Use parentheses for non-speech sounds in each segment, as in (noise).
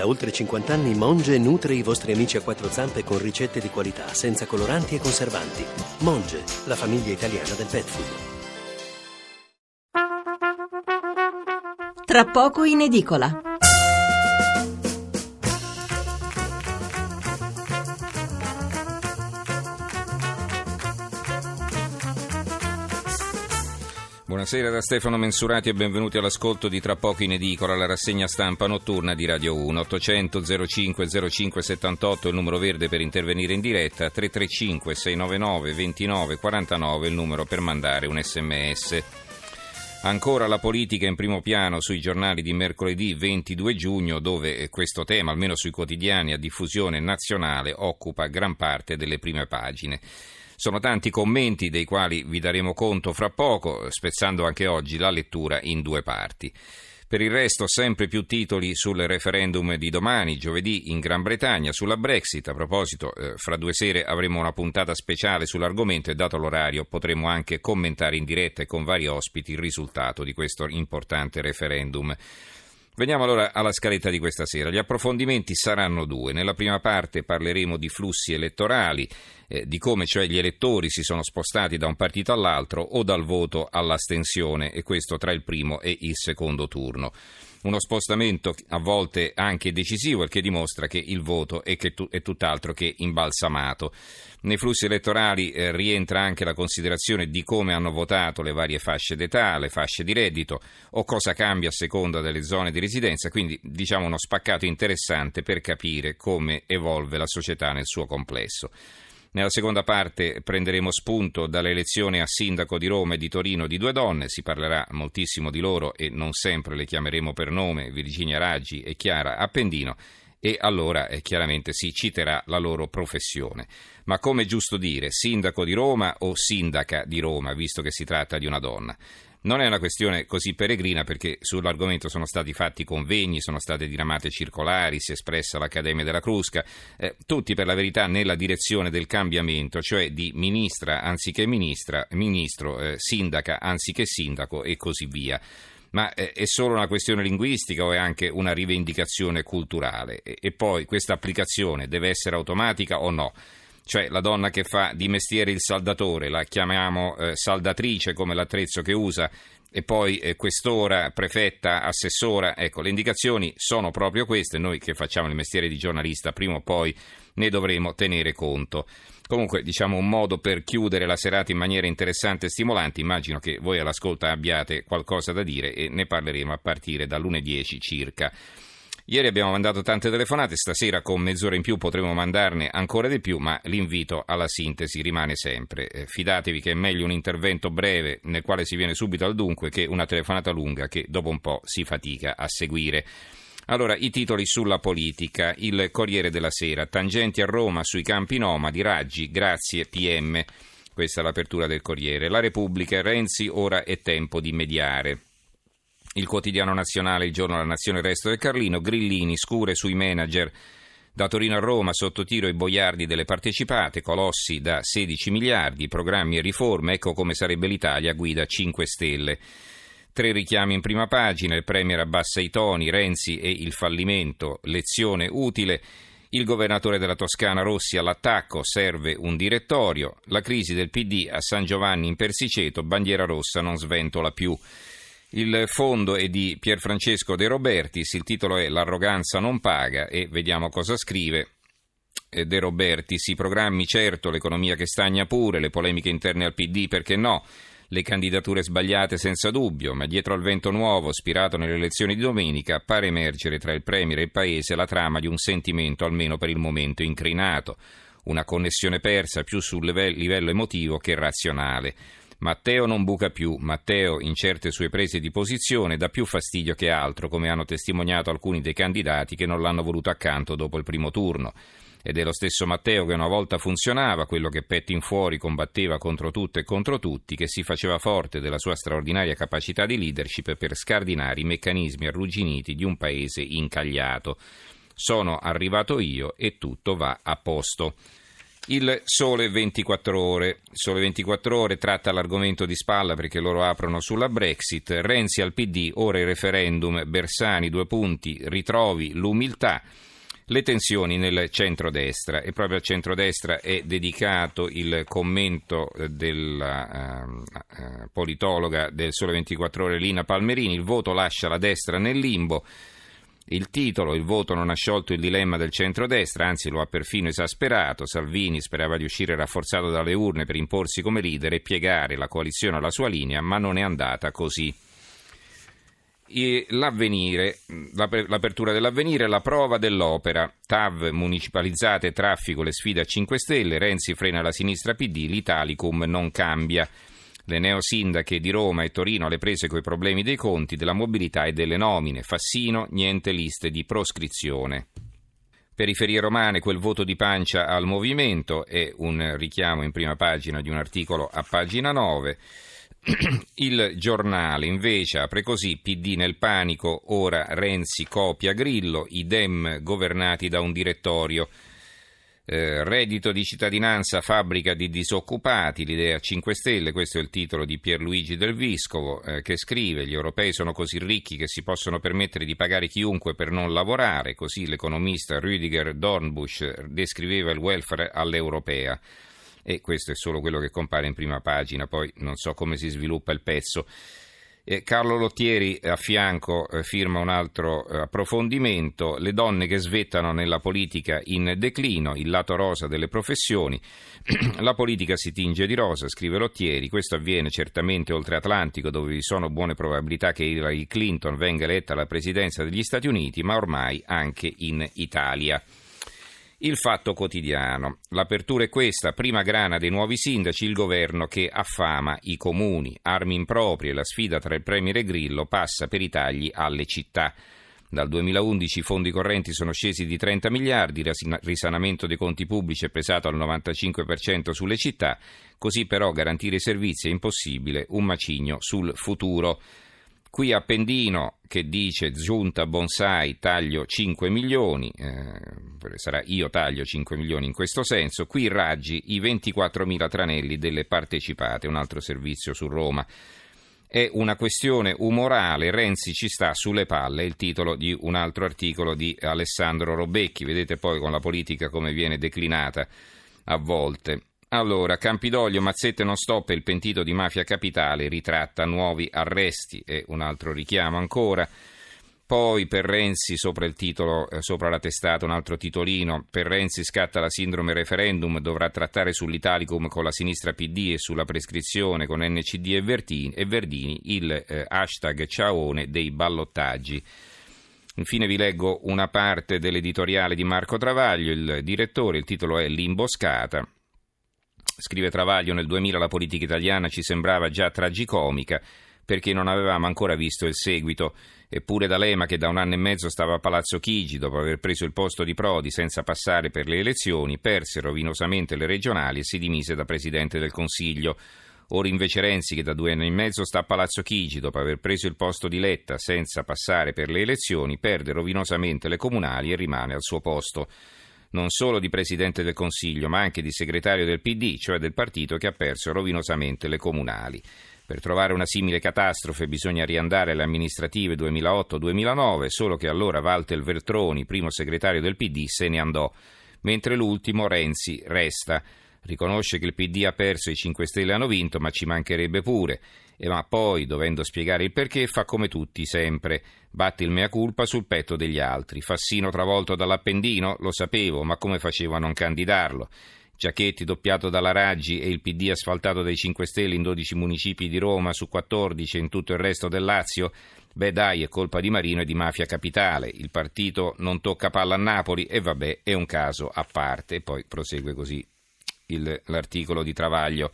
Da oltre 50 anni Monge nutre i vostri amici a quattro zampe con ricette di qualità, senza coloranti e conservanti. Monge, la famiglia italiana del pet food. Tra poco in edicola. Buonasera da Stefano Mensurati e benvenuti all'ascolto di Tra poco in edicola, la rassegna stampa notturna di Radio 1. 800 05 05 78 il numero verde per intervenire in diretta, 335 699 29 49 il numero per mandare un sms. Ancora la politica in primo piano sui giornali di mercoledì 22 giugno, dove questo tema, almeno sui quotidiani a diffusione nazionale, occupa gran parte delle prime pagine. Sono tanti commenti dei quali vi daremo conto fra poco, spezzando anche oggi la lettura in due parti. Per il resto, sempre più titoli sul referendum di domani, giovedì, in Gran Bretagna, sulla Brexit. A proposito, eh, fra due sere avremo una puntata speciale sull'argomento e, dato l'orario, potremo anche commentare in diretta e con vari ospiti il risultato di questo importante referendum. Veniamo allora alla scaletta di questa sera. Gli approfondimenti saranno due. Nella prima parte parleremo di flussi elettorali, eh, di come cioè gli elettori si sono spostati da un partito all'altro o dal voto all'astensione, e questo tra il primo e il secondo turno uno spostamento a volte anche decisivo, il che dimostra che il voto è, tu, è tutt'altro che imbalsamato. Nei flussi elettorali eh, rientra anche la considerazione di come hanno votato le varie fasce d'età, le fasce di reddito o cosa cambia a seconda delle zone di residenza, quindi diciamo uno spaccato interessante per capire come evolve la società nel suo complesso. Nella seconda parte prenderemo spunto dalle elezioni a sindaco di Roma e di Torino di due donne, si parlerà moltissimo di loro e non sempre le chiameremo per nome, Virginia Raggi e Chiara Appendino, e allora eh, chiaramente si citerà la loro professione. Ma come è giusto dire, sindaco di Roma o sindaca di Roma, visto che si tratta di una donna? Non è una questione così peregrina perché sull'argomento sono stati fatti convegni, sono state diramate circolari, si è espressa l'Accademia della Crusca, eh, tutti per la verità nella direzione del cambiamento, cioè di ministra anziché ministra, ministro, eh, sindaca anziché sindaco e così via. Ma eh, è solo una questione linguistica o è anche una rivendicazione culturale? E, e poi questa applicazione deve essere automatica o no? Cioè la donna che fa di mestiere il saldatore, la chiamiamo eh, saldatrice come l'attrezzo che usa, e poi eh, quest'ora, prefetta, assessora, ecco, le indicazioni sono proprio queste, noi che facciamo il mestiere di giornalista prima o poi ne dovremo tenere conto. Comunque, diciamo un modo per chiudere la serata in maniera interessante e stimolante, immagino che voi all'ascolto abbiate qualcosa da dire e ne parleremo a partire dall'1.10 circa. Ieri abbiamo mandato tante telefonate, stasera con mezz'ora in più potremo mandarne ancora di più, ma l'invito alla sintesi rimane sempre. Eh, fidatevi che è meglio un intervento breve nel quale si viene subito al dunque che una telefonata lunga che dopo un po' si fatica a seguire. Allora, i titoli sulla politica. Il Corriere della Sera. Tangenti a Roma sui campi nomadi. Raggi, grazie PM. Questa è l'apertura del Corriere. La Repubblica. Renzi, ora è tempo di mediare. Il quotidiano nazionale, il giorno della nazione, il resto del Carlino, Grillini, scure sui manager. Da Torino a Roma, sotto tiro i boiardi delle partecipate, colossi da 16 miliardi, programmi e riforme, ecco come sarebbe l'Italia, guida 5 Stelle. Tre richiami in prima pagina, il Premier abbassa i toni, Renzi e il fallimento, lezione utile, il governatore della Toscana Rossi all'attacco, serve un direttorio, la crisi del PD a San Giovanni in Persiceto, bandiera rossa non sventola più. Il fondo è di Pierfrancesco De Robertis, il titolo è L'arroganza non paga e vediamo cosa scrive. Eh, De Robertis, i programmi certo, l'economia che stagna pure, le polemiche interne al PD perché no, le candidature sbagliate senza dubbio, ma dietro al vento nuovo, spirato nelle elezioni di domenica, pare emergere tra il Premier e il Paese la trama di un sentimento almeno per il momento incrinato, una connessione persa più sul livello emotivo che razionale Matteo non buca più, Matteo in certe sue prese di posizione dà più fastidio che altro, come hanno testimoniato alcuni dei candidati che non l'hanno voluto accanto dopo il primo turno. Ed è lo stesso Matteo che una volta funzionava, quello che petti in fuori combatteva contro tutto e contro tutti, che si faceva forte della sua straordinaria capacità di leadership per scardinare i meccanismi arrugginiti di un paese incagliato. Sono arrivato io e tutto va a posto. Il Sole 24 Ore. Sole 24 Ore tratta l'argomento di spalla perché loro aprono sulla Brexit. Renzi al PD, ora il referendum, Bersani due punti, ritrovi l'umiltà. Le tensioni nel centrodestra e proprio al centrodestra è dedicato il commento della uh, uh, politologa del Sole 24 Ore Lina Palmerini. Il voto lascia la destra nel limbo. Il titolo, il voto non ha sciolto il dilemma del centrodestra, anzi lo ha perfino esasperato. Salvini sperava di uscire rafforzato dalle urne per imporsi come leader e piegare la coalizione alla sua linea, ma non è andata così. L'avvenire, l'apertura dell'avvenire, la prova dell'opera, TAV municipalizzate, traffico, le sfide a 5 Stelle, Renzi frena la sinistra PD, l'Italicum non cambia le neosindache di Roma e Torino alle prese coi problemi dei conti, della mobilità e delle nomine. Fassino, niente liste di proscrizione. Periferie romane, quel voto di pancia al movimento è un richiamo in prima pagina di un articolo a pagina 9. (clears throat) Il giornale invece apre così PD nel panico, ora Renzi copia Grillo, i Dem governati da un direttorio. Eh, reddito di cittadinanza, fabbrica di disoccupati, l'idea 5 Stelle, questo è il titolo di Pierluigi Del Viscovo eh, che scrive gli europei sono così ricchi che si possono permettere di pagare chiunque per non lavorare, così l'economista Rüdiger Dornbusch descriveva il welfare all'europea. E questo è solo quello che compare in prima pagina, poi non so come si sviluppa il pezzo. Eh, Carlo Lottieri a fianco eh, firma un altro eh, approfondimento, le donne che svettano nella politica in declino, il lato rosa delle professioni, (clears throat) la politica si tinge di rosa, scrive Lottieri, questo avviene certamente oltre Atlantico dove vi sono buone probabilità che Hillary Clinton venga eletta alla presidenza degli Stati Uniti, ma ormai anche in Italia. Il fatto quotidiano. L'apertura è questa, prima grana dei nuovi sindaci, il governo che affama i comuni, armi improprie, la sfida tra il Premier e Grillo passa per i tagli alle città. Dal 2011 i fondi correnti sono scesi di 30 miliardi, il risanamento dei conti pubblici è pesato al 95% sulle città, così però garantire i servizi è impossibile, un macigno sul futuro. Qui Appendino che dice giunta bonsai taglio 5 milioni, eh, sarà io taglio 5 milioni in questo senso, qui Raggi i 24.000 tranelli delle partecipate, un altro servizio su Roma. È una questione umorale, Renzi ci sta sulle palle, il titolo di un altro articolo di Alessandro Robecchi, vedete poi con la politica come viene declinata a volte. Allora, Campidoglio, Mazzette non stop, il pentito di mafia capitale ritratta nuovi arresti e un altro richiamo ancora. Poi per Renzi, sopra il titolo, eh, sopra la testata, un altro titolino, per Renzi scatta la sindrome referendum, dovrà trattare sull'Italicum con la sinistra PD e sulla prescrizione con NCD e Verdini, e Verdini il eh, hashtag ciaone dei ballottaggi. Infine vi leggo una parte dell'editoriale di Marco Travaglio, il direttore, il titolo è L'imboscata. Scrive Travaglio, nel 2000 la politica italiana ci sembrava già tragicomica perché non avevamo ancora visto il seguito. Eppure D'Alema, che da un anno e mezzo stava a Palazzo Chigi dopo aver preso il posto di Prodi senza passare per le elezioni, perse rovinosamente le regionali e si dimise da Presidente del Consiglio. Ora invece Renzi, che da due anni e mezzo sta a Palazzo Chigi dopo aver preso il posto di Letta senza passare per le elezioni, perde rovinosamente le comunali e rimane al suo posto non solo di Presidente del Consiglio, ma anche di segretario del PD, cioè del partito che ha perso rovinosamente le comunali. Per trovare una simile catastrofe bisogna riandare alle amministrative 2008-2009, solo che allora Walter Veltroni, primo segretario del PD, se ne andò, mentre l'ultimo, Renzi, resta. Riconosce che il PD ha perso e i 5 Stelle hanno vinto, ma ci mancherebbe pure. Ma poi, dovendo spiegare il perché, fa come tutti sempre. Batte il mea culpa sul petto degli altri. Fassino travolto dall'Appendino? Lo sapevo, ma come facevo a non candidarlo? Giachetti doppiato dalla Raggi e il PD asfaltato dai 5 Stelle in 12 municipi di Roma su 14 e in tutto il resto del Lazio? Beh dai, è colpa di Marino e di Mafia Capitale. Il partito non tocca palla a Napoli e vabbè, è un caso a parte. E poi prosegue così il, l'articolo di Travaglio.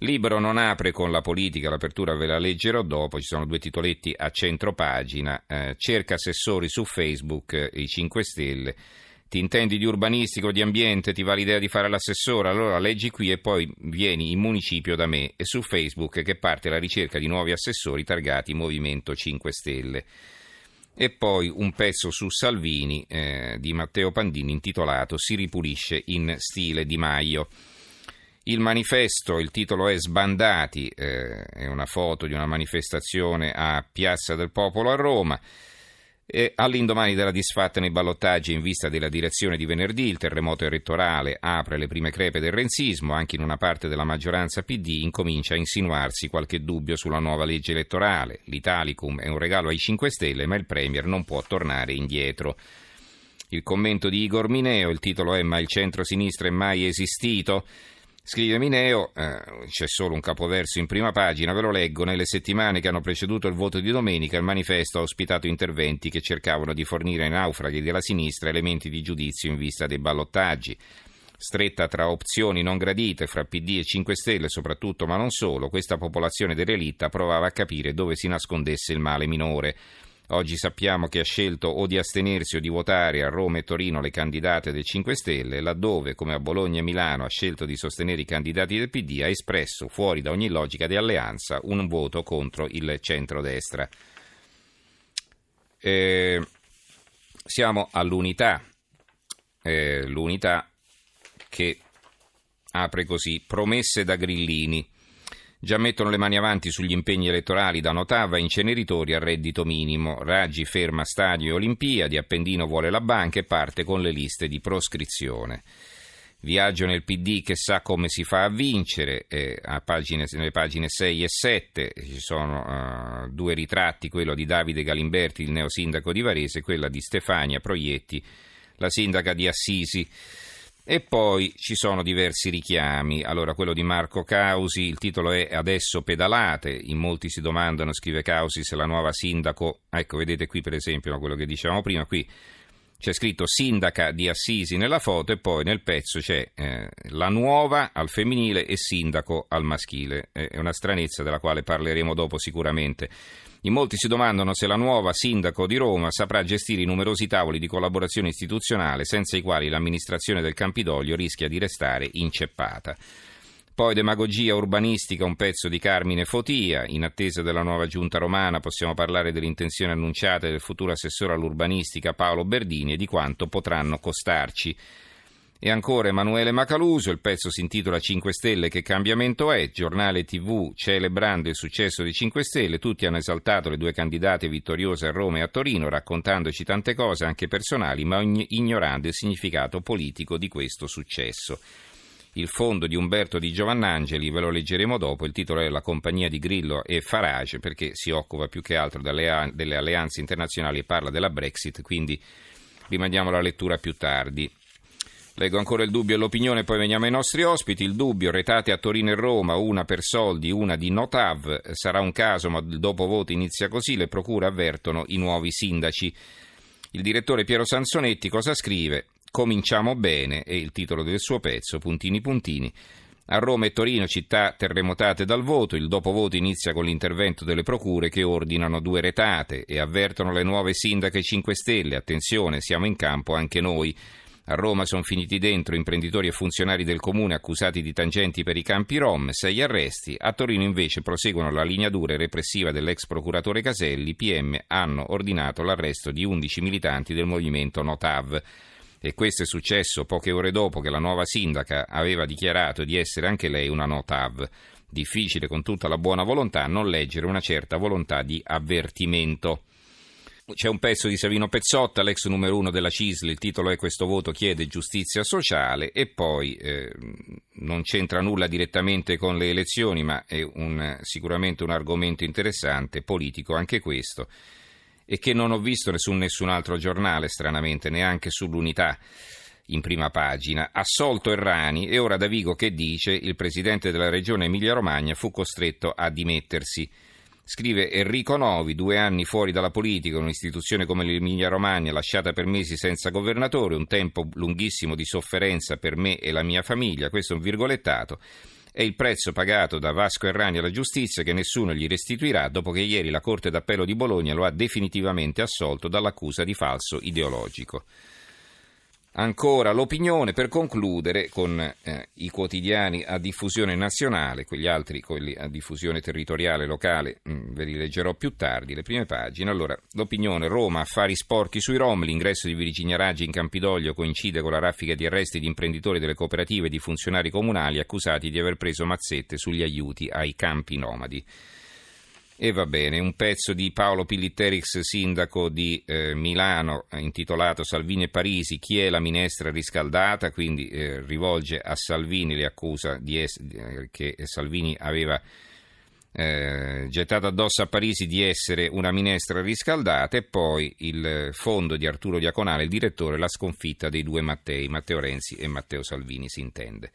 Libero non apre con la politica, l'apertura ve la leggerò dopo, ci sono due titoletti a centro pagina, eh, cerca assessori su Facebook, eh, i 5 Stelle, ti intendi di urbanistico, di ambiente, ti va l'idea di fare l'assessore, allora leggi qui e poi vieni in municipio da me e su Facebook che parte la ricerca di nuovi assessori targati Movimento 5 Stelle. e poi un pezzo su Salvini eh, di Matteo Pandini intitolato Si ripulisce in stile Di Maio. Il manifesto, il titolo è Sbandati, eh, è una foto di una manifestazione a Piazza del Popolo a Roma. E all'indomani della disfatta nei ballottaggi in vista della direzione di venerdì, il terremoto elettorale apre le prime crepe del renzismo, anche in una parte della maggioranza PD incomincia a insinuarsi qualche dubbio sulla nuova legge elettorale. L'Italicum è un regalo ai 5 Stelle, ma il Premier non può tornare indietro. Il commento di Igor Mineo, il titolo è Ma il centro-sinistra è mai esistito? Scrive Mineo, eh, c'è solo un capoverso in prima pagina, ve lo leggo, nelle settimane che hanno preceduto il voto di domenica il manifesto ha ospitato interventi che cercavano di fornire ai naufraghi della sinistra elementi di giudizio in vista dei ballottaggi. Stretta tra opzioni non gradite fra PD e 5 Stelle soprattutto, ma non solo, questa popolazione derelitta provava a capire dove si nascondesse il male minore. Oggi sappiamo che ha scelto o di astenersi o di votare a Roma e Torino le candidate del 5 Stelle, laddove, come a Bologna e Milano, ha scelto di sostenere i candidati del PD, ha espresso, fuori da ogni logica di alleanza, un voto contro il centrodestra. Eh, siamo all'unità, eh, l'unità che apre così, promesse da Grillini. Già mettono le mani avanti sugli impegni elettorali da Notava, inceneritori a reddito minimo. Raggi ferma stadio e Olimpiadi, Appendino vuole la banca e parte con le liste di proscrizione. Viaggio nel PD che sa come si fa a vincere, eh, a pagine, nelle pagine 6 e 7 ci sono uh, due ritratti, quello di Davide Galimberti, il neosindaco di Varese, e quella di Stefania Proietti, la sindaca di Assisi. E poi ci sono diversi richiami. Allora, quello di Marco Causi, il titolo è Adesso pedalate. In molti si domandano, scrive Causi, se la nuova sindaco. Ecco, vedete qui per esempio quello che dicevamo prima. Qui c'è scritto sindaca di Assisi nella foto e poi nel pezzo c'è eh, la nuova al femminile e sindaco al maschile. È una stranezza della quale parleremo dopo sicuramente. In molti si domandano se la nuova sindaco di Roma saprà gestire i numerosi tavoli di collaborazione istituzionale senza i quali l'amministrazione del Campidoglio rischia di restare inceppata. Poi demagogia urbanistica, un pezzo di Carmine Fotia. In attesa della nuova giunta romana possiamo parlare delle intenzioni annunciate del futuro assessore all'urbanistica Paolo Berdini e di quanto potranno costarci. E ancora Emanuele Macaluso, il pezzo si intitola 5 Stelle che cambiamento è, giornale tv celebrando il successo di 5 Stelle, tutti hanno esaltato le due candidate vittoriose a Roma e a Torino, raccontandoci tante cose anche personali, ma ignorando il significato politico di questo successo. Il fondo di Umberto di Giovannangeli, ve lo leggeremo dopo, il titolo è La compagnia di Grillo e Farage, perché si occupa più che altro delle, alleanze internazionali e parla della Brexit, quindi rimandiamo la lettura più tardi. Leggo ancora il dubbio e l'opinione, poi veniamo ai nostri ospiti. Il dubbio, retate a Torino e Roma, una per soldi, una di Notav. Sarà un caso, ma il dopovoto inizia così. Le procure avvertono i nuovi sindaci. Il direttore Piero Sansonetti cosa scrive? Cominciamo bene, è il titolo del suo pezzo, puntini puntini. A Roma e Torino, città terremotate dal voto, il dopovoto inizia con l'intervento delle procure che ordinano due retate e avvertono le nuove sindache 5 Stelle. Attenzione, siamo in campo anche noi. A Roma sono finiti dentro imprenditori e funzionari del comune accusati di tangenti per i campi Rom, sei arresti. A Torino invece proseguono la linea dura e repressiva dell'ex procuratore Caselli. PM hanno ordinato l'arresto di 11 militanti del movimento Notav. E questo è successo poche ore dopo che la nuova sindaca aveva dichiarato di essere anche lei una Notav. Difficile con tutta la buona volontà non leggere una certa volontà di avvertimento. C'è un pezzo di Savino Pezzotta, l'ex numero uno della CISL, il titolo è Questo voto chiede giustizia sociale e poi eh, non c'entra nulla direttamente con le elezioni, ma è un, sicuramente un argomento interessante, politico anche questo, e che non ho visto su nessun altro giornale, stranamente, neanche sull'unità in prima pagina. Assolto Errani e ora da Vigo che dice il presidente della regione Emilia-Romagna fu costretto a dimettersi. Scrive Enrico Novi, due anni fuori dalla politica, un'istituzione come l'Emilia Romagna lasciata per mesi senza governatore, un tempo lunghissimo di sofferenza per me e la mia famiglia, questo è un virgolettato, è il prezzo pagato da Vasco Errani alla giustizia che nessuno gli restituirà dopo che ieri la Corte d'Appello di Bologna lo ha definitivamente assolto dall'accusa di falso ideologico. Ancora l'opinione per concludere con eh, i quotidiani a diffusione nazionale, quegli altri quelli a diffusione territoriale locale, mh, mm, ve li leggerò più tardi, le prime pagine. Allora, l'opinione Roma, affari sporchi sui Rom, l'ingresso di Virginia Raggi in Campidoglio coincide con la raffica di arresti di imprenditori delle cooperative e di funzionari comunali accusati di aver preso mazzette sugli aiuti ai campi nomadi. E va bene, un pezzo di Paolo Pillitterix, sindaco di eh, Milano, intitolato Salvini e Parisi, chi è la minestra riscaldata? Quindi eh, rivolge a Salvini le accuse es- eh, che Salvini aveva eh, gettato addosso a Parisi di essere una minestra riscaldata e poi il fondo di Arturo Diaconale, il direttore, la sconfitta dei due Mattei, Matteo Renzi e Matteo Salvini si intende.